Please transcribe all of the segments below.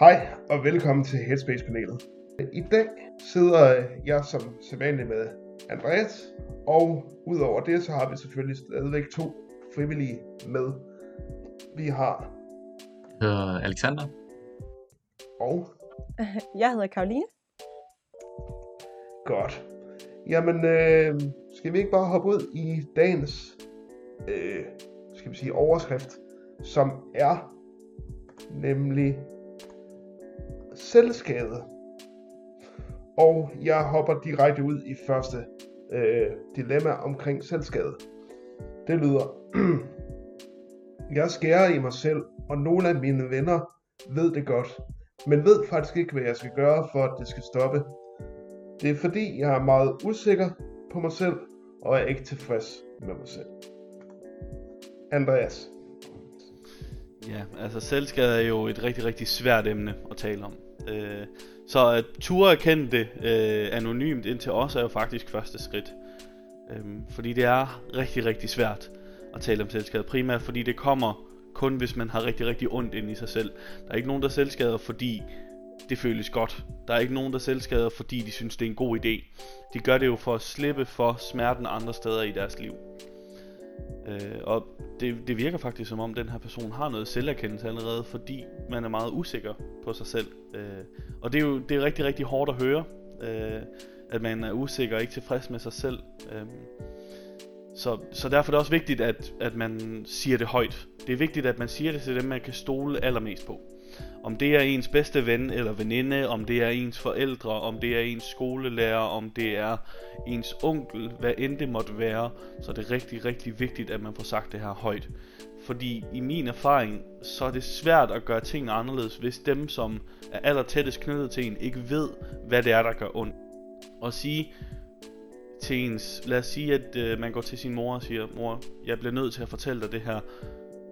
Hej og velkommen til Headspace-panelet. I dag sidder jeg som sædvanligt med Andreas, og udover det, så har vi selvfølgelig stadigvæk to frivillige med. Vi har... Jeg hedder Alexander. Og... Jeg hedder Karoline. Godt. Jamen, øh, skal vi ikke bare hoppe ud i dagens, øh, skal vi sige, overskrift, som er nemlig selvskade. Og jeg hopper direkte ud i første øh, dilemma omkring selvskade. Det lyder, jeg skærer i mig selv, og nogle af mine venner ved det godt, men ved faktisk ikke, hvad jeg skal gøre, for at det skal stoppe. Det er fordi, jeg er meget usikker på mig selv, og er ikke tilfreds med mig selv. Andreas. Ja, altså selvskade er jo et rigtig, rigtig svært emne at tale om. Øh, så at ture erkende det øh, anonymt indtil os er jo faktisk første skridt. Øh, fordi det er rigtig, rigtig svært at tale om selvskade. Primært fordi det kommer kun hvis man har rigtig, rigtig ondt ind i sig selv. Der er ikke nogen, der selvskader, fordi det føles godt. Der er ikke nogen, der selvskader, fordi de synes, det er en god idé. De gør det jo for at slippe for smerten andre steder i deres liv. Øh, og det, det virker faktisk som om den her person har noget selverkendelse allerede, fordi man er meget usikker på sig selv. Øh, og det er jo det er rigtig, rigtig hårdt at høre, øh, at man er usikker og ikke tilfreds med sig selv. Øh, så, så derfor er det også vigtigt, at, at man siger det højt. Det er vigtigt, at man siger det til dem, man kan stole allermest på. Om det er ens bedste ven eller veninde, om det er ens forældre, om det er ens skolelærer, om det er ens onkel, hvad end det måtte være, så er det rigtig, rigtig vigtigt, at man får sagt det her højt. Fordi i min erfaring, så er det svært at gøre ting anderledes, hvis dem, som er aller tættest knyttet til en, ikke ved, hvad det er, der gør ondt. Og sige til ens, lad os sige, at øh, man går til sin mor og siger, mor, jeg bliver nødt til at fortælle dig det her,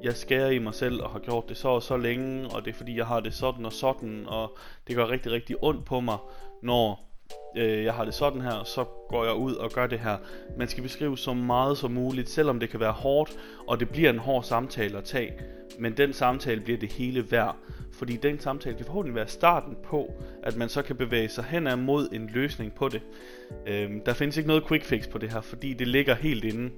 jeg skærer i mig selv og har gjort det så og så længe, og det er fordi jeg har det sådan og sådan, og det gør rigtig rigtig ondt på mig, når øh, jeg har det sådan her, så går jeg ud og gør det her. Man skal beskrive så meget som muligt, selvom det kan være hårdt, og det bliver en hård samtale at tage. Men den samtale bliver det hele værd, fordi den samtale kan forhåbentlig være starten på, at man så kan bevæge sig hen mod en løsning på det. Øh, der findes ikke noget quick fix på det her, fordi det ligger helt inde.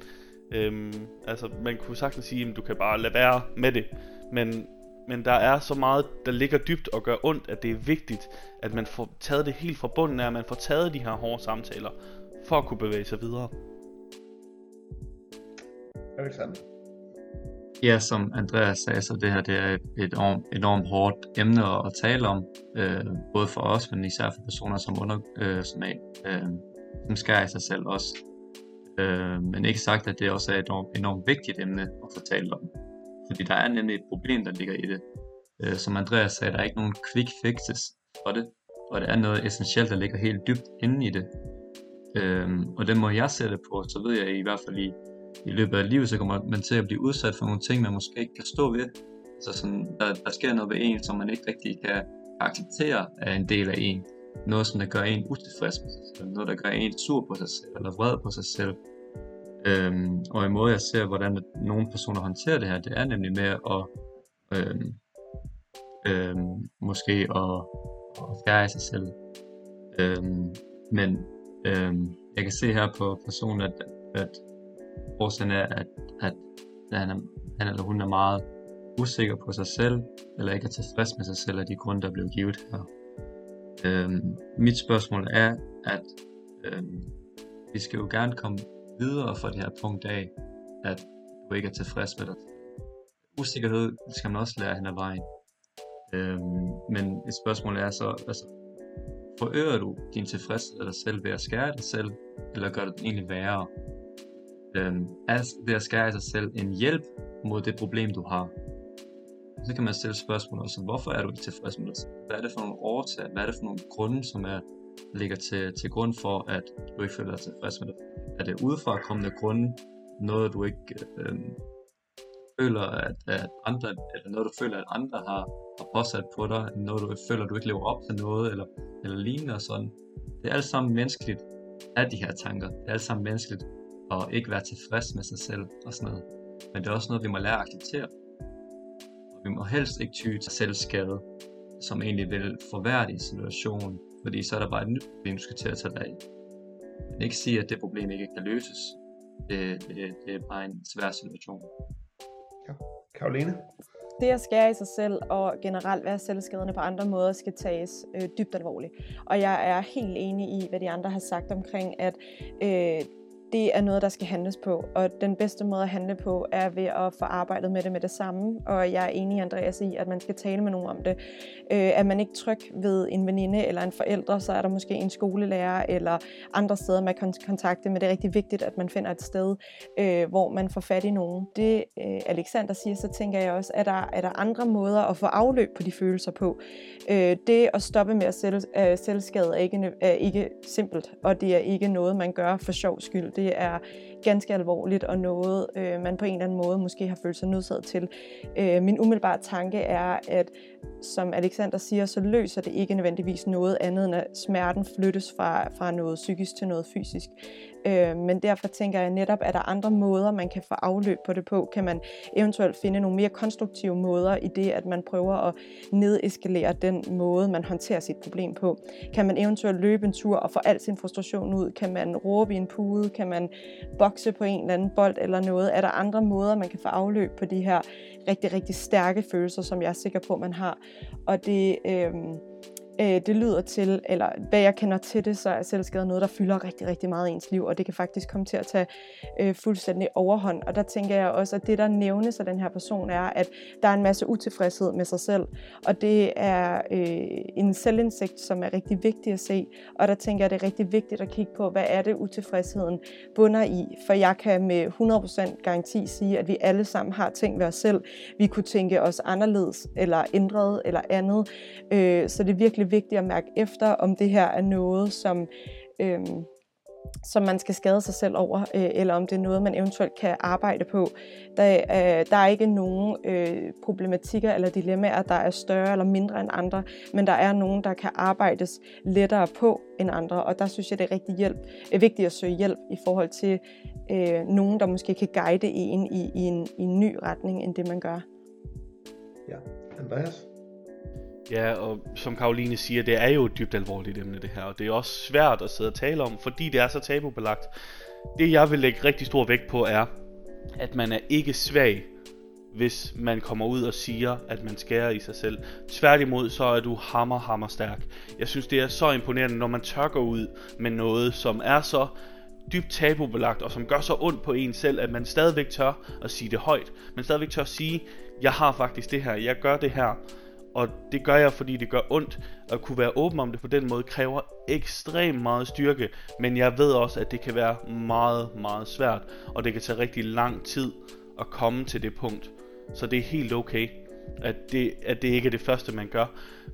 Øhm, altså, man kunne sagtens sige, at du kan bare lade være med det. Men, men der er så meget, der ligger dybt og gør ondt, at det er vigtigt, at man får taget det helt fra bunden af, at man får taget de her hårde samtaler, for at kunne bevæge sig videre. Alexander. Ja, som Andreas sagde, så det her det er et enormt, enormt hårdt emne at tale om, øh, både for os, men især for personer, som, under, øh, som, er, øh, som skærer i sig selv også. Øh, men ikke sagt, at det også er et enormt, enormt vigtigt emne at fortælle om. Fordi der er nemlig et problem, der ligger i det. Øh, som Andreas sagde, der er ikke nogen quick fixes for det, og det er noget essentielt, der ligger helt dybt inde i det. Øh, og det må jeg sætte på, så ved jeg i hvert fald i, i løbet af livet, så kommer man til at blive udsat for nogle ting, man måske ikke kan stå ved. Så sådan, der, der sker noget ved en, som man ikke rigtig kan acceptere af en del af en. Noget, som der gør en utilfreds med sig selv. Noget, der gør en sur på sig selv, eller vred på sig selv. Øhm, og en måde jeg ser, hvordan nogle personer håndterer det her, det er nemlig med at øhm, øhm, måske at, at skære sig selv. Øhm, men øhm, jeg kan se her på personen, at, at årsagen er, at, at han, er, han eller hun er meget usikker på sig selv, eller ikke er tilfreds med sig selv af de grunde, der er blevet givet her. Øhm, mit spørgsmål er, at øhm, vi skal jo gerne komme videre fra det her punkt af, at du ikke er tilfreds med dig. Usikkerhed skal man også lære hen ad vejen. Øhm, men et spørgsmål er så, altså, forøger du din tilfredshed af dig selv ved at skære dig selv, eller gør det egentlig værre? Øhm, er det at skære sig selv en hjælp mod det problem, du har? Så kan man stille spørgsmål også, hvorfor er du ikke tilfreds med dig selv? Hvad er det for nogle årsager? Hvad er det for nogle grunde, som er, ligger til, til grund for, at du ikke føler dig tilfreds med dig? Er det udefra kommende grunde, noget du ikke øh, føler, at, at andre, eller noget du føler, at andre har, har påsat på dig, noget du føler, at du ikke lever op til noget, eller, eller lignende og sådan. Det er alt sammen menneskeligt af de her tanker. Det er alt sammen menneskeligt at ikke være tilfreds med sig selv og sådan noget. Men det er også noget, vi må lære at acceptere. Og vi må helst ikke ty til selvskade. som egentlig vil forværre situationen, fordi så er der bare et nyt problem, du skal til at tage dig af. Men ikke sige, at det problem ikke kan løses. Det, det, det er bare en svær situation. Ja. Karoline? Det at skære i sig selv og generelt være selvskadende på andre måder skal tages øh, dybt alvorligt. Og jeg er helt enig i, hvad de andre har sagt omkring, at øh, det er noget, der skal handles på, og den bedste måde at handle på er ved at få arbejdet med det med det samme, og jeg er enig, Andreas, i, at man skal tale med nogen om det. Øh, er man ikke tryg ved en veninde eller en forældre, så er der måske en skolelærer eller andre steder, man kan kontakte, men det er rigtig vigtigt, at man finder et sted, øh, hvor man får fat i nogen. Det øh, Alexander siger, så tænker jeg også, at der er der andre måder at få afløb på de følelser på. Øh, det at stoppe med at selv, øh, selvskade er ikke, er ikke simpelt, og det er ikke noget, man gør for sjov skyld det er ganske alvorligt og noget, øh, man på en eller anden måde måske har følt sig nødsaget til. Øh, min umiddelbare tanke er, at som Alexander siger, så løser det ikke nødvendigvis noget andet, end at smerten flyttes fra, fra noget psykisk til noget fysisk. Øh, men derfor tænker jeg netop, at der er andre måder, man kan få afløb på det på. Kan man eventuelt finde nogle mere konstruktive måder i det, at man prøver at nedeskalere den måde, man håndterer sit problem på. Kan man eventuelt løbe en tur og få al sin frustration ud? Kan man råbe i en pude? Kan man bokse på en eller anden bold eller noget? Er der andre måder, man kan få afløb på de her rigtig, rigtig stærke følelser, som jeg er sikker på, man har? Og det... Øh, øh, det lyder til, eller hvad jeg kender til det, så er selvskade noget, der fylder rigtig, rigtig meget i ens liv, og det kan faktisk komme til at tage øh, fuldstændig overhånd. Og der tænker jeg også, at det, der nævnes af den her person, er, at der er en masse utilfredshed med sig selv, og det er øh, en selvindsigt, som er rigtig vigtig at se, og der tænker jeg, at det er rigtig vigtigt at kigge på, hvad er det utilfredsheden bunder i, for jeg kan med 100% garanti sige, at vi alle sammen har ting ved os selv. Vi kunne tænke os anderledes, eller ændret, eller andet, øh, så det er virkelig vigtigt at mærke efter, om det her er noget, som, øh, som man skal skade sig selv over, øh, eller om det er noget, man eventuelt kan arbejde på. Der, øh, der er ikke nogen øh, problematikker eller dilemmaer, der er større eller mindre end andre, men der er nogen, der kan arbejdes lettere på end andre, og der synes jeg, det er rigtig hjælp, er vigtigt at søge hjælp i forhold til øh, nogen, der måske kan guide en i, i, en, i en ny retning, end det man gør. Ja, Andreas? Ja, og som Karoline siger, det er jo et dybt alvorligt emne det her, og det er også svært at sidde og tale om, fordi det er så tabubelagt. Det jeg vil lægge rigtig stor vægt på er, at man er ikke svag, hvis man kommer ud og siger, at man skærer i sig selv. Tværtimod, så er du hammer, hammer stærk. Jeg synes, det er så imponerende, når man tør gå ud med noget, som er så dybt tabubelagt, og som gør så ondt på en selv, at man stadigvæk tør at sige det højt. Man stadigvæk tør at sige, jeg har faktisk det her, jeg gør det her. Og det gør jeg, fordi det gør ondt. At kunne være åben om det på den måde kræver ekstremt meget styrke. Men jeg ved også, at det kan være meget, meget svært. Og det kan tage rigtig lang tid at komme til det punkt. Så det er helt okay, at det, at det ikke er det første, man gør.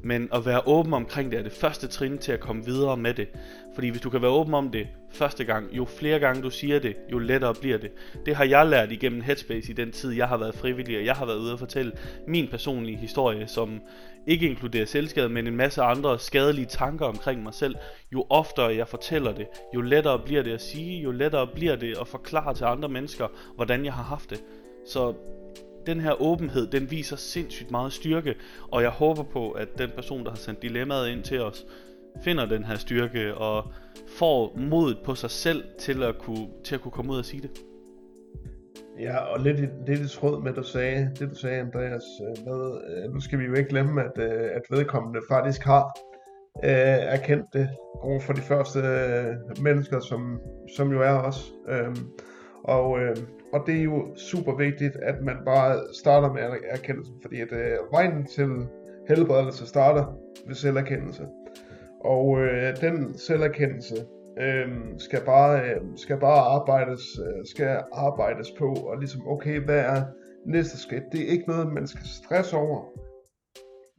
Men at være åben omkring det er det første trin til at komme videre med det. Fordi hvis du kan være åben om det første gang, jo flere gange du siger det, jo lettere bliver det. Det har jeg lært igennem Headspace i den tid, jeg har været frivillig, og jeg har været ude og fortælle min personlige historie, som ikke inkluderer selvskade, men en masse andre skadelige tanker omkring mig selv. Jo oftere jeg fortæller det, jo lettere bliver det at sige, jo lettere bliver det at forklare til andre mennesker, hvordan jeg har haft det. Så den her åbenhed, den viser sindssygt meget styrke, og jeg håber på, at den person, der har sendt dilemmaet ind til os, finder den her styrke og får modet på sig selv til at kunne, til at kunne komme ud og sige det. Ja, og lidt, lidt i tråd med, du sagde, det du sagde, Andreas, øh, med, øh, nu skal vi jo ikke glemme, at, øh, at vedkommende faktisk har øh, erkendt det over for de første øh, mennesker, som, som jo er os. Øh, og, øh, og det er jo super vigtigt, at man bare starter med erkendelsen, fordi at øh, vejen til helbredelse starter ved selverkendelse. Og øh, den selverkendelse øh, skal bare øh, skal bare arbejdes øh, skal arbejdes på og ligesom okay, hvad er næste skridt? Det er ikke noget man skal stresse over.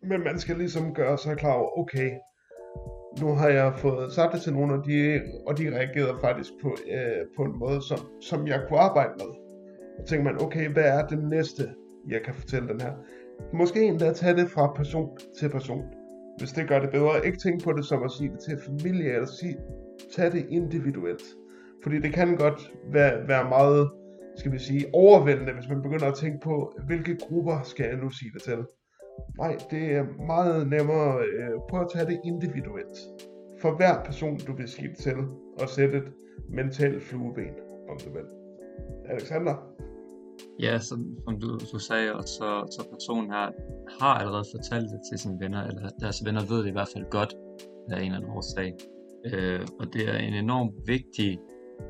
Men man skal ligesom gøre sig klar over, okay, nu har jeg fået sagt det til nogen, og de, og de reagerede faktisk på, øh, på en måde, som, som jeg kunne arbejde med. Og tænker man, okay, hvad er det næste, jeg kan fortælle den her? Måske endda tage det fra person til person. Hvis det gør det bedre, ikke tænke på det som at sige det til familie, eller sige, tag det individuelt. Fordi det kan godt være, være meget, skal vi sige, overvældende, hvis man begynder at tænke på, hvilke grupper skal jeg nu sige det til. Nej, det er meget nemmere. Øh, prøv at tage det individuelt. For hver person, du vil skifte til, og sætte et mentalt flueben, om du vil. Alexander? Ja, som, som du, du sagde, og så, så personen her har allerede fortalt det til sine venner, eller deres venner ved det i hvert fald godt af en eller anden årsag. Øh, og det er en enormt vigtig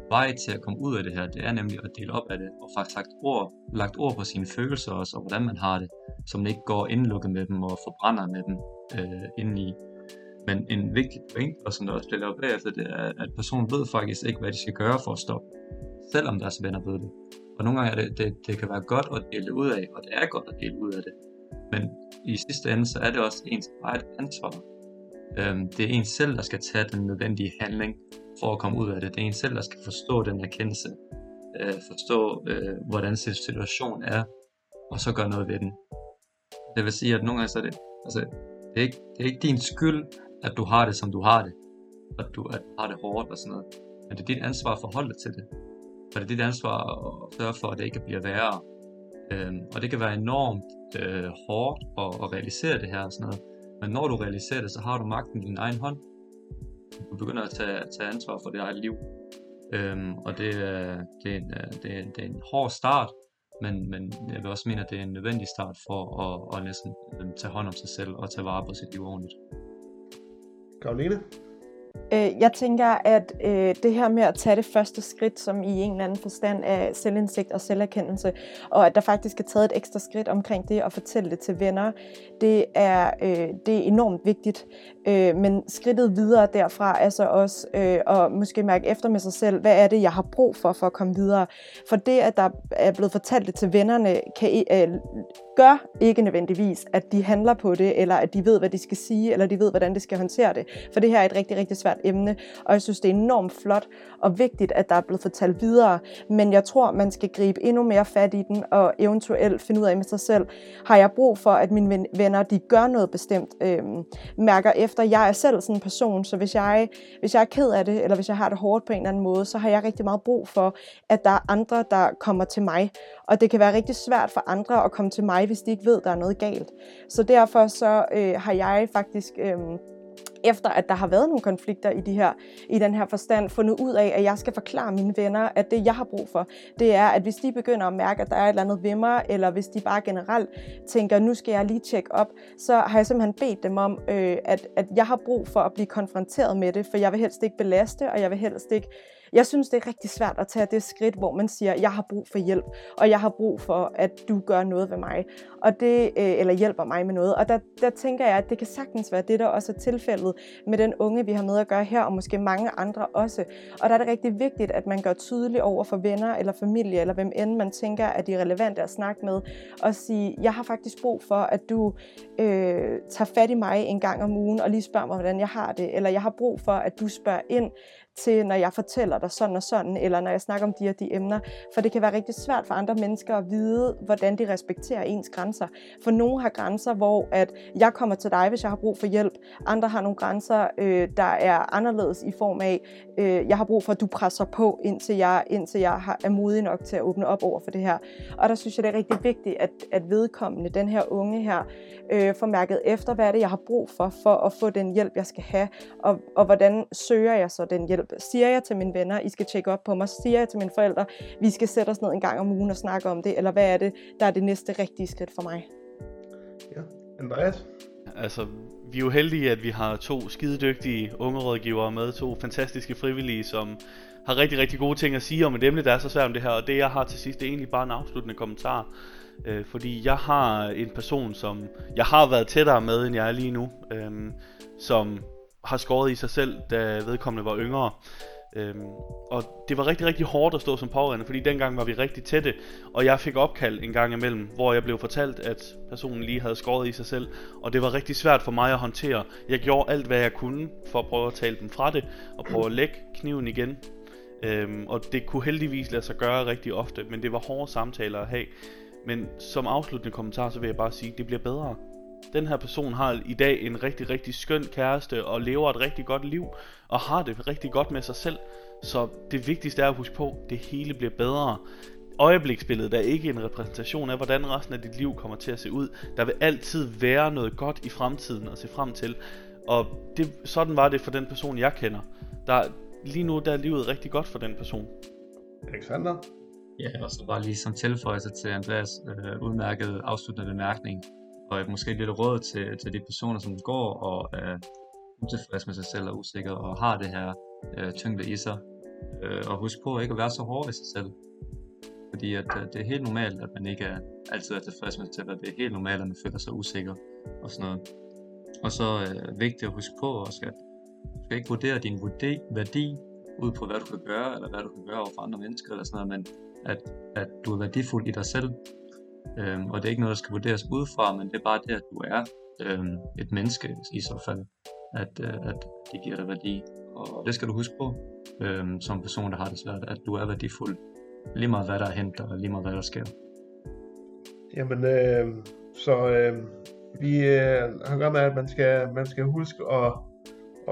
vej til at komme ud af det her, det er nemlig at dele op af det, og faktisk lagt ord, lagt ord på sine følelser også, og hvordan man har det, så man ikke går indlukket med dem og forbrænder med dem øh, indeni. Men en vigtig point, og som der også bliver lavet bagefter, det er, at personen ved faktisk ikke, hvad de skal gøre for at stoppe, selvom deres venner ved det. Og nogle gange er det, det, det kan være godt at dele ud af, og det er godt at dele ud af det. Men i sidste ende, så er det også ens eget ansvar. Øhm, det er en selv, der skal tage den nødvendige handling for at komme ud af det. Det er en selv, der skal forstå den erkendelse, øh, forstå, øh, hvordan situationen er, og så gøre noget ved den. Det vil sige, at nogle gange så er det, altså, det er ikke, det er ikke din skyld, at du har det, som du har det, at du, at du har det hårdt og sådan noget. Men det er dit ansvar at forholde dig til det. Så det er dit ansvar at sørge for, at det ikke bliver værre. Øhm, og det kan være enormt øh, hårdt at, at realisere det her og sådan noget. Men når du realiserer det, så har du magten i din egen hånd. Du begynder at tage, tage ansvar for dit eget liv. Øhm, og det, er, det, er en, øh, det, er, det er en hård start, men, men jeg vil også mene, at det er en nødvendig start for at, at næsten øhm, tage hånd om sig selv og tage vare på sit liv ordentligt. Karoline? Øh, jeg tænker, at øh, det her med at tage det første skridt, som i en eller anden forstand er selvindsigt og selverkendelse, og at der faktisk er taget et ekstra skridt omkring det og fortælle det til venner, det er, øh, det er enormt vigtigt. Øh, men skridtet videre derfra er så også øh, at måske mærke efter med sig selv, hvad er det, jeg har brug for for at komme videre. For det, at der er blevet fortalt det til vennerne, kan, øh, gør ikke nødvendigvis, at de handler på det, eller at de ved, hvad de skal sige, eller de ved, hvordan de skal håndtere det. For det her er et rigtig, rigtig svært emne, og jeg synes, det er enormt flot og vigtigt, at der er blevet fortalt videre. Men jeg tror, man skal gribe endnu mere fat i den, og eventuelt finde ud af med sig selv, har jeg brug for, at mine venner, de gør noget bestemt, øh, mærker efter. Jeg er selv sådan en person, så hvis jeg, hvis jeg er ked af det, eller hvis jeg har det hårdt på en eller anden måde, så har jeg rigtig meget brug for, at der er andre, der kommer til mig. Og det kan være rigtig svært for andre at komme til mig, hvis de ikke ved, at der er noget galt. Så derfor så øh, har jeg faktisk... Øh, efter at der har været nogle konflikter i, de her, i den her forstand, fundet ud af, at jeg skal forklare mine venner, at det, jeg har brug for, det er, at hvis de begynder at mærke, at der er et eller andet ved mig, eller hvis de bare generelt tænker, nu skal jeg lige tjekke op, så har jeg simpelthen bedt dem om, øh, at, at jeg har brug for at blive konfronteret med det, for jeg vil helst ikke belaste, og jeg vil helst ikke jeg synes, det er rigtig svært at tage det skridt, hvor man siger, jeg har brug for hjælp, og jeg har brug for, at du gør noget ved mig, og det, øh, eller hjælper mig med noget. Og der, der tænker jeg, at det kan sagtens være det, der også er tilfældet med den unge, vi har med at gøre her, og måske mange andre også. Og der er det rigtig vigtigt, at man gør tydeligt over for venner eller familie, eller hvem end man tænker, at de er relevante at snakke med, og sige, jeg har faktisk brug for, at du øh, tager fat i mig en gang om ugen, og lige spørger mig, hvordan jeg har det, eller jeg har brug for, at du spørger ind til, når jeg fortæller dig sådan og sådan, eller når jeg snakker om de og de emner. For det kan være rigtig svært for andre mennesker at vide, hvordan de respekterer ens grænser. For nogle har grænser, hvor at jeg kommer til dig, hvis jeg har brug for hjælp. Andre har nogle grænser, øh, der er anderledes i form af, øh, jeg har brug for, at du presser på, indtil jeg, indtil jeg har, er modig nok til at åbne op over for det her. Og der synes jeg, det er rigtig vigtigt, at, at vedkommende, den her unge her, øh, får mærket efter, hvad er det, jeg har brug for, for at få den hjælp, jeg skal have, og, og hvordan søger jeg så den hjælp hjælp? Siger jeg til mine venner, I skal tjekke op på mig? Siger jeg til mine forældre, vi skal sætte os ned en gang om ugen og snakke om det? Eller hvad er det, der er det næste rigtige skridt for mig? Ja, Andreas? Altså, vi er jo heldige, at vi har to skidedygtige unge rådgivere med, to fantastiske frivillige, som har rigtig, rigtig gode ting at sige om et emne, der er så svært om det her. Og det, jeg har til sidst, det er egentlig bare en afsluttende kommentar. Øh, fordi jeg har en person, som jeg har været tættere med, end jeg er lige nu, øh, som har skåret i sig selv, da vedkommende var yngre. Øhm, og det var rigtig, rigtig hårdt at stå som pårørende, fordi dengang var vi rigtig tætte, og jeg fik opkald en gang imellem, hvor jeg blev fortalt, at personen lige havde skåret i sig selv, og det var rigtig svært for mig at håndtere. Jeg gjorde alt, hvad jeg kunne for at prøve at tale dem fra det, og prøve at lægge kniven igen. Øhm, og det kunne heldigvis lade sig gøre rigtig ofte, men det var hårde samtaler at have. Men som afsluttende kommentar, så vil jeg bare sige, at det bliver bedre. Den her person har i dag en rigtig, rigtig skøn kæreste og lever et rigtig godt liv og har det rigtig godt med sig selv. Så det vigtigste er at huske på, at det hele bliver bedre. øjebliksbillede, der er ikke en repræsentation af, hvordan resten af dit liv kommer til at se ud. Der vil altid være noget godt i fremtiden at se frem til. Og det, sådan var det for den person, jeg kender. Der, lige nu der er livet rigtig godt for den person. Alexander? Ja, og så bare lige som tilføjelse til Andreas øh, udmærket afsluttende bemærkning, og måske lidt råd til, til de personer, som går og er utilfredse med sig selv og usikre og har det her øh, tyngde i sig. Øh, og husk på ikke at være så hård ved sig selv. Fordi at, øh, det er helt normalt, at man ikke er, altid er tilfreds med sig selv, og det er helt normalt, at man føler sig usikker og sådan noget. Og så øh, vigtigt at huske på også, at du skal ikke vurdere din værdi ud på, hvad du kan gøre, eller hvad du kan gøre over for andre mennesker, eller sådan noget, men at, at du er værdifuld i dig selv. Øhm, og det er ikke noget, der skal vurderes udefra, men det er bare det, at du er øhm, et menneske i så fald, at, øh, at det giver dig værdi. Og det skal du huske på, øhm, som person, der har det svært, at du er værdifuld, lige meget hvad der er hentet, og lige meget hvad der sker. Jamen, øh, så øh, vi øh, har gør med, at man skal, man skal huske at,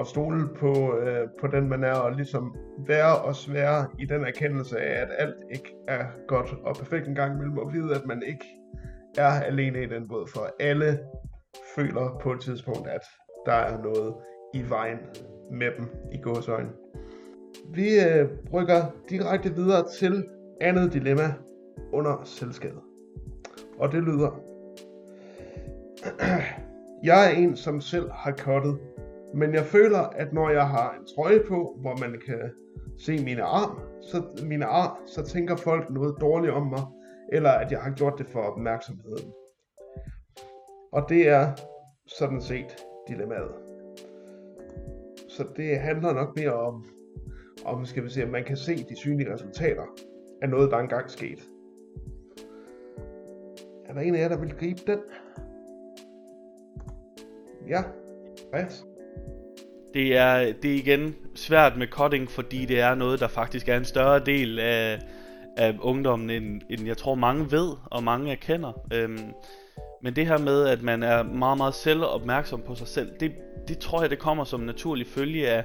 at stole på, øh, på den, man er, og ligesom være og svære i den erkendelse af, at alt ikke er godt og perfekt en gang imellem, og vide, at man ikke er alene i den båd, for alle føler på et tidspunkt, at der er noget i vejen med dem i gåsøjne. Vi øh, rykker direkte videre til andet dilemma under selskabet. Og det lyder, jeg er en, som selv har kottet, men jeg føler, at når jeg har en trøje på, hvor man kan se mine arm, så, mine arm, så tænker folk noget dårligt om mig, eller at jeg har gjort det for opmærksomheden. Og det er sådan set dilemmaet. Så det handler nok mere om, om skal vi se, at man kan se de synlige resultater af noget, der engang skete. Er der en af jer, der vil gribe den? Ja, Mads? Det er, det er igen svært med cutting, fordi det er noget, der faktisk er en større del af, af ungdommen, end, end jeg tror mange ved, og mange erkender. Øhm, men det her med, at man er meget, meget selv opmærksom på sig selv, det, det tror jeg, det kommer som en naturlig følge af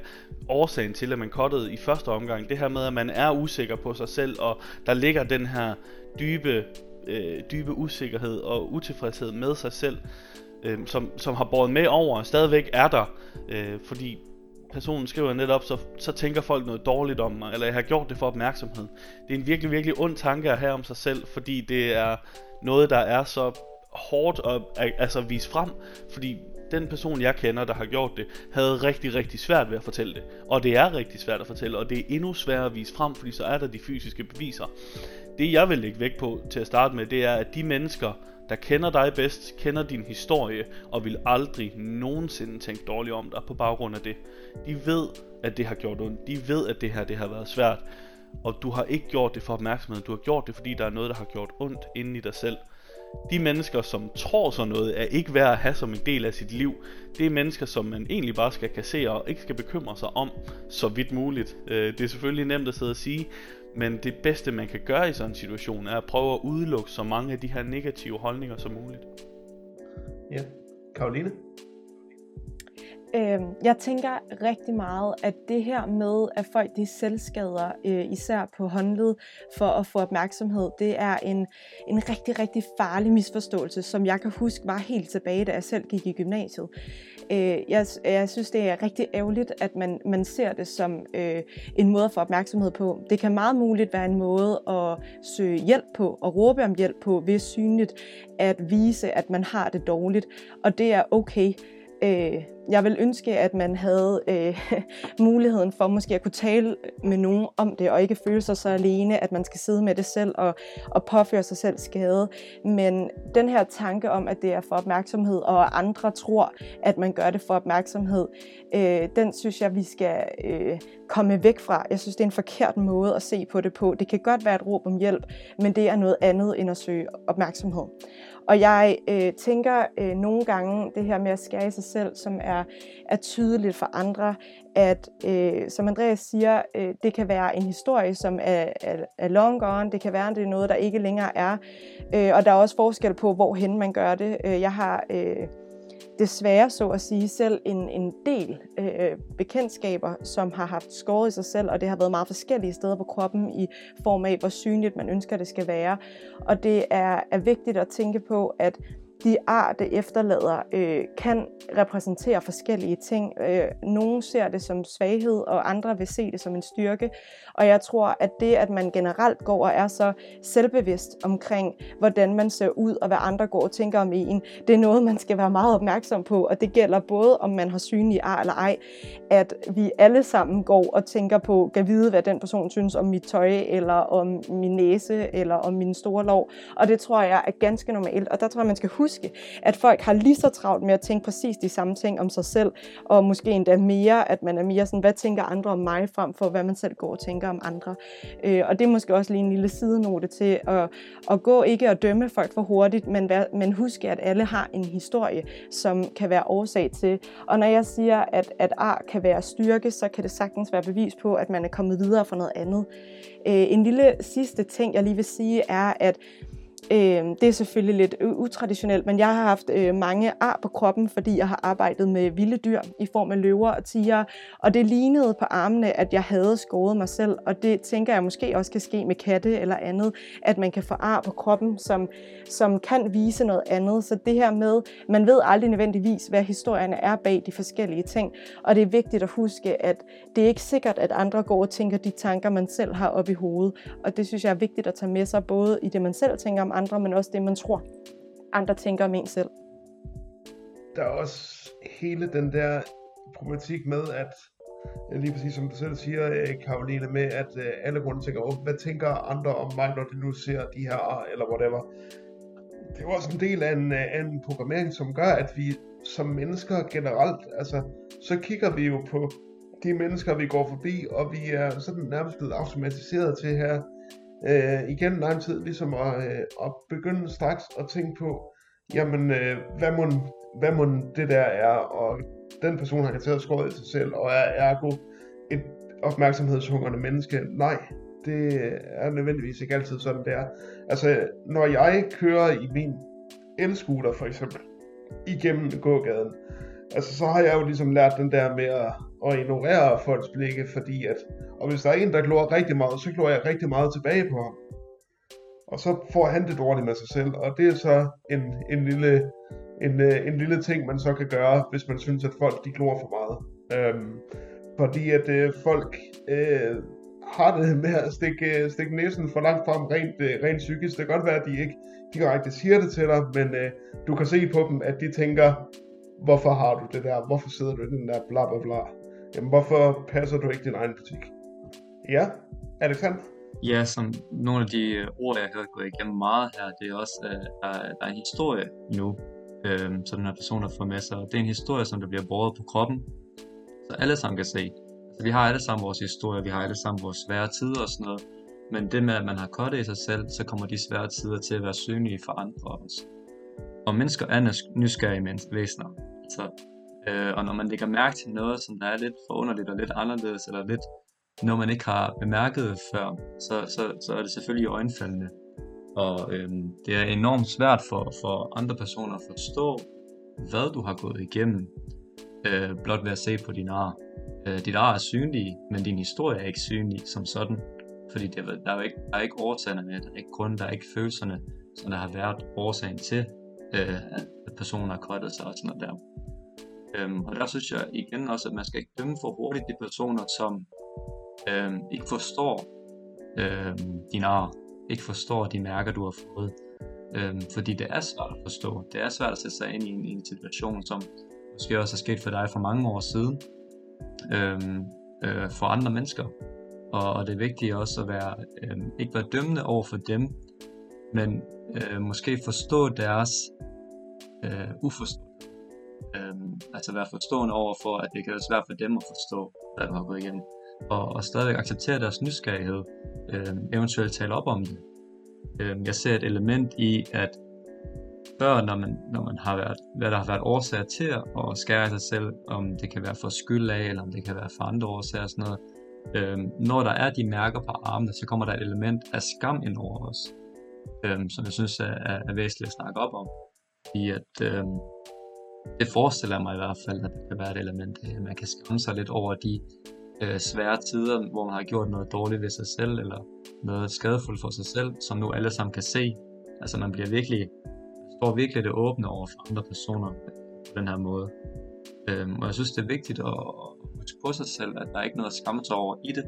årsagen til, at man cuttede i første omgang. Det her med, at man er usikker på sig selv, og der ligger den her dybe, øh, dybe usikkerhed og utilfredshed med sig selv, øh, som, som har båret med over og stadigvæk er der. Øh, fordi personen skriver netop, så, så tænker folk noget dårligt om mig, eller jeg har gjort det for opmærksomhed. Det er en virkelig, virkelig ond tanke at have om sig selv, fordi det er noget, der er så hårdt at altså, vise frem, fordi den person, jeg kender, der har gjort det, havde rigtig, rigtig svært ved at fortælle det. Og det er rigtig svært at fortælle, og det er endnu sværere at vise frem, fordi så er der de fysiske beviser. Det jeg vil lægge vægt på til at starte med, det er, at de mennesker, der kender dig bedst, kender din historie, og vil aldrig nogensinde tænke dårligt om dig på baggrund af det. De ved, at det har gjort ondt. De ved, at det her det har været svært. Og du har ikke gjort det for opmærksomhed. Du har gjort det, fordi der er noget, der har gjort ondt inden i dig selv. De mennesker, som tror sådan noget, er ikke værd at have som en del af sit liv. Det er mennesker, som man egentlig bare skal kassere og ikke skal bekymre sig om, så vidt muligt. Øh, det er selvfølgelig nemt at sidde og sige, men det bedste, man kan gøre i sådan en situation, er at prøve at udelukke så mange af de her negative holdninger som muligt. Ja. Karoline? Øh, jeg tænker rigtig meget, at det her med, at folk de selvskader, øh, især på håndled, for at få opmærksomhed, det er en, en rigtig, rigtig farlig misforståelse, som jeg kan huske var helt tilbage, da jeg selv gik i gymnasiet. Øh, jeg, jeg synes, det er rigtig ærgerligt, at man, man ser det som øh, en måde at få opmærksomhed på. Det kan meget muligt være en måde at søge hjælp på og råbe om hjælp på, ved synligt at vise, at man har det dårligt, og det er okay. Øh, jeg vil ønske, at man havde øh, muligheden for måske at kunne tale med nogen om det, og ikke føle sig så alene, at man skal sidde med det selv og, og påføre sig selv skade. Men den her tanke om, at det er for opmærksomhed, og andre tror, at man gør det for opmærksomhed, øh, den synes jeg, vi skal øh, komme væk fra. Jeg synes, det er en forkert måde at se på det på. Det kan godt være et råb om hjælp, men det er noget andet end at søge opmærksomhed. Og jeg øh, tænker øh, nogle gange det her med at skære i sig selv, som er, er tydeligt for andre, at øh, som Andreas siger, øh, det kan være en historie, som er, er, er long gone, det kan være, at det er noget, der ikke længere er, øh, og der er også forskel på, hvorhen man gør det. Øh, jeg har... Øh, desværre så at sige selv en, en del øh, bekendtskaber, som har haft skåret i sig selv, og det har været meget forskellige steder på kroppen i form af, hvor synligt man ønsker, det skal være. Og det er, er vigtigt at tænke på, at de ar, det efterlader, øh, kan repræsentere forskellige ting. Øh, nogle ser det som svaghed, og andre vil se det som en styrke. Og jeg tror, at det, at man generelt går og er så selvbevidst omkring, hvordan man ser ud, og hvad andre går og tænker om en, det er noget, man skal være meget opmærksom på. Og det gælder både, om man har synlige ar eller ej, at vi alle sammen går og tænker på, kan vide, hvad den person synes om mit tøj, eller om min næse, eller om min store lov. Og det tror jeg er ganske normalt. Og der tror jeg, man skal huske, huske, at folk har lige så travlt med at tænke præcis de samme ting om sig selv, og måske endda mere, at man er mere sådan, hvad tænker andre om mig, frem for hvad man selv går og tænker om andre. Øh, og det er måske også lige en lille sidenote til at, at gå ikke at dømme folk for hurtigt, men, men huske, at alle har en historie, som kan være årsag til. Og når jeg siger, at, at ar kan være styrke, så kan det sagtens være bevis på, at man er kommet videre fra noget andet. Øh, en lille sidste ting, jeg lige vil sige, er, at Øh, det er selvfølgelig lidt utraditionelt, men jeg har haft øh, mange ar på kroppen, fordi jeg har arbejdet med vilde dyr i form af løver og tiger, og det lignede på armene, at jeg havde skåret mig selv, og det tænker jeg måske også kan ske med katte eller andet, at man kan få ar på kroppen, som, som kan vise noget andet. Så det her med, man ved aldrig nødvendigvis, hvad historierne er bag de forskellige ting, og det er vigtigt at huske, at det er ikke sikkert, at andre går og tænker de tanker, man selv har op i hovedet, og det synes jeg er vigtigt at tage med sig, både i det, man selv tænker om andre, men også det, man tror, andre tænker om en selv. Der er også hele den der problematik med, at lige præcis som du selv siger, øh, Karoline, med at øh, alle grunde tænker, oh, hvad tænker andre om mig, når de nu ser de her, eller whatever. Det er også en del af en, øh, af en programmering, som gør, at vi som mennesker generelt, altså, så kigger vi jo på de mennesker, vi går forbi, og vi er sådan nærmest blevet automatiseret til her, øh, igen lang tid, ligesom at, øh, at begynde straks at tænke på, jamen, øh, hvad, må, hvad må det der er, og den person har garanteret skåret i sig selv, og er ergo et opmærksomhedshungrende menneske. Nej, det er nødvendigvis ikke altid sådan, det er. Altså, når jeg kører i min elscooter for eksempel, igennem gågaden, altså så har jeg jo ligesom lært den der med at at ignorere folks blikke, fordi at, og hvis der er en, der glor rigtig meget, så glor jeg rigtig meget tilbage på ham. Og så får han det dårligt med sig selv, og det er så en, en, lille, en, øh, en lille ting, man så kan gøre, hvis man synes, at folk de glor for meget. Øhm, fordi at øh, folk øh, har det med at stikke, øh, stikke næsen for langt frem rent, øh, rent psykisk. Det kan godt være, at de ikke direkte siger det til dig, men øh, du kan se på dem, at de tænker, hvorfor har du det der? Hvorfor sidder du i den der bla bla bla? Jamen, hvorfor passer du ikke din egen butik? Ja, Alexander? Ja, som nogle af de øh, ord, jeg har gået igennem meget her, det er også, at øh, der er en historie nu, øh, som den her person har fået med sig. Det er en historie, som der bliver båret på kroppen, så alle sammen kan se. Altså, vi har alle sammen vores historie, vi har alle sammen vores svære tider og sådan noget. Men det med, at man har kottet i sig selv, så kommer de svære tider til at være synlige for andre også. Og mennesker er nysgerrige væsener. Så, Øh, og når man lægger mærke til noget, som der er lidt forunderligt og lidt anderledes, eller lidt noget, man ikke har bemærket før, så, så, så er det selvfølgelig øjenfaldende. Og øh, det er enormt svært for, for andre personer at forstå, hvad du har gået igennem, øh, blot ved at se på din ar. Øh, dit ar er synlig, men din historie er ikke synlig som sådan. Fordi det, der, er ikke, der er ikke årsagerne med, der er ikke grunden, der er ikke følelserne, som der har været årsagen til, øh, at personen har kottet sig og sådan noget der. Øhm, og der synes jeg igen også, at man skal ikke dømme for hurtigt de personer, som øhm, ikke forstår øhm, din ar, ikke forstår de mærker, du har fået. Øhm, fordi det er svært at forstå. Det er svært at sætte sig ind i en, i en situation, som måske også er sket for dig for mange år siden, øhm, øh, for andre mennesker. Og, og det er vigtigt også at være, øhm, ikke være dømmende over for dem, men øh, måske forstå deres øh, uforståelse Øhm, altså være forstående over for, at det kan være svært for dem at forstå, hvad du har gået igennem. Og, og stadigvæk acceptere deres nysgerrighed, øhm, eventuelt tale op om det. Øhm, jeg ser et element i, at før, når man, når man har været, hvad der har været årsager til at skære sig selv, om det kan være for skyld af, eller om det kan være for andre årsager og sådan noget, øhm, når der er de mærker på armene, så kommer der et element af skam ind over os, øhm, som jeg synes er, er, er væsentligt at snakke op om. I at øhm, det forestiller jeg mig i hvert fald, at det kan være et element af, at man kan skamme sig lidt over de øh, svære tider, hvor man har gjort noget dårligt ved sig selv, eller noget skadefuldt for sig selv, som nu alle sammen kan se. Altså man bliver virkelig, står virkelig det åbne over for andre personer på den her måde. Øhm, og jeg synes, det er vigtigt at, at huske på sig selv, at der er ikke noget at skamme sig over i det.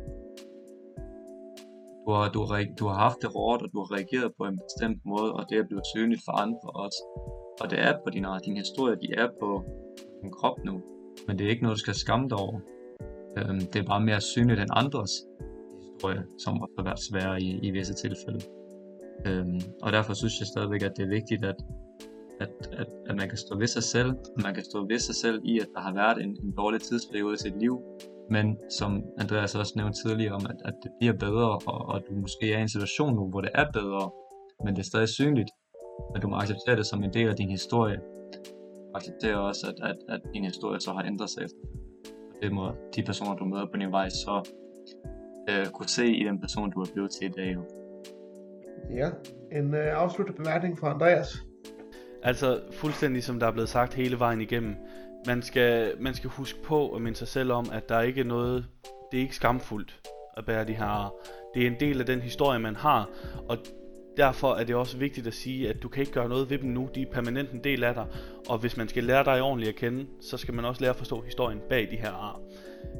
Du har, du, har, du har haft det hårdt, og du har reageret på en bestemt måde, og det er blevet synligt for andre også. Og det er på din, øh, din historie, de er på din krop nu. Men det er ikke noget, du skal skamme dig over. Øhm, det er bare mere synligt end andres historie, som har været svære i, i visse tilfælde. Øhm, og derfor synes jeg stadigvæk, at det er vigtigt, at, at, at, at man kan stå ved sig selv. Man kan stå ved sig selv i, at der har været en, en dårlig tidsperiode i sit liv. Men som Andreas også nævnte tidligere om, at, at det bliver bedre, og, og du måske er i en situation nu, hvor det er bedre, men det er stadig synligt. Men du må acceptere det som en del af din historie. Og acceptere også, at, at, at din historie så har ændret sig efter. Og det må de personer, du møder på din vej, så øh, kunne se i den person, du er blevet til i dag. Ja, en øh, afsluttende bemærkning fra Andreas. Altså fuldstændig som der er blevet sagt hele vejen igennem. Man skal, man skal huske på at minde sig selv om, at der ikke er noget, det er ikke skamfuldt at bære de her Det er en del af den historie, man har, og derfor er det også vigtigt at sige, at du kan ikke gøre noget ved dem nu. De er permanent en del af dig, og hvis man skal lære dig ordentligt at kende, så skal man også lære at forstå historien bag de her ar.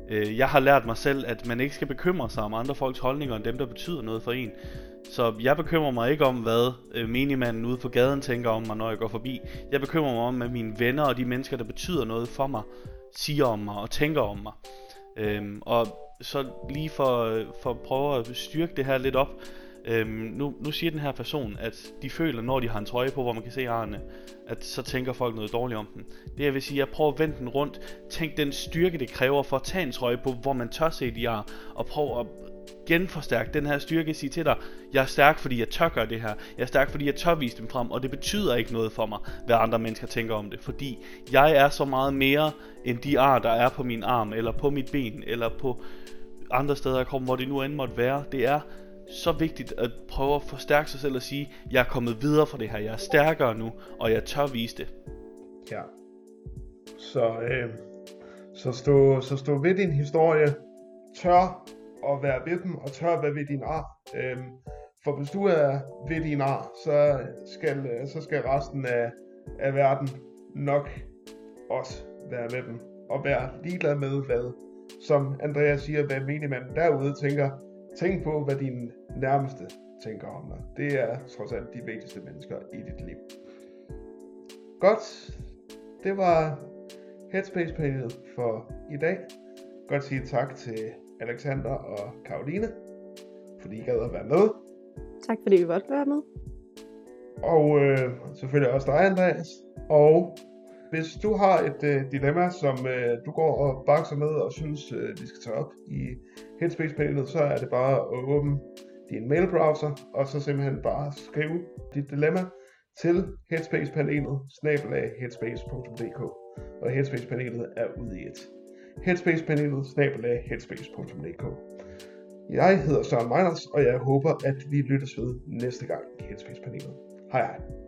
Øh, jeg har lært mig selv, at man ikke skal bekymre sig om andre folks holdninger end dem, der betyder noget for en. Så jeg bekymrer mig ikke om, hvad øh, minimanden ude på gaden tænker om mig, når jeg går forbi. Jeg bekymrer mig om, hvad mine venner og de mennesker, der betyder noget for mig, siger om mig og tænker om mig. Øhm, og så lige for, øh, for at prøve at styrke det her lidt op, Øhm, nu, nu siger den her person, at de føler, når de har en trøje på, hvor man kan se arne, at så tænker folk noget dårligt om dem. Det jeg vil sige, jeg prøver at vende den rundt. Tænk den styrke, det kræver for at tage en trøje på, hvor man tør se de ar, og prøv at genforstærke den her styrke, sige til dig, jeg er stærk, fordi jeg tør gøre det her. Jeg er stærk, fordi jeg tør vise dem frem, og det betyder ikke noget for mig, hvad andre mennesker tænker om det. Fordi jeg er så meget mere, end de ar, der er på min arm, eller på mit ben, eller på andre steder, jeg kommer, hvor det nu end måtte være. Det er så vigtigt at prøve at forstærke sig selv og sige, jeg er kommet videre fra det her, jeg er stærkere nu, og jeg tør vise det. Ja. Så, øh, så, stå, så stå ved din historie, tør at være ved dem, og tør at være ved din ar. Øh, for hvis du er ved din ar, så skal, øh, så skal resten af, af verden nok også være med dem, og være ligeglad med, hvad, som Andreas siger, hvad menigmanden derude tænker, Tænk på, hvad dine nærmeste tænker om dig. Det er trods alt de vigtigste mennesker i dit liv. Godt. Det var Headspace-panelet for i dag. Godt sige tak til Alexander og Karoline, fordi I gad at være med. Tak fordi vi måtte være med. Og øh, selvfølgelig også dig, Andreas. Og hvis du har et øh, dilemma, som øh, du går og bakser med og synes, øh, vi skal tage op i Headspace-panelet, så er det bare at åbne din mailbrowser, og så simpelthen bare skrive dit dilemma til Headspace-panelet, snabelag headspace.dk. Og Headspace-panelet er ude i et. Headspace-panelet, snabelag headspace.dk. Jeg hedder Søren Meiners, og jeg håber, at vi lyttes ved næste gang i Headspace-panelet. Hej hej.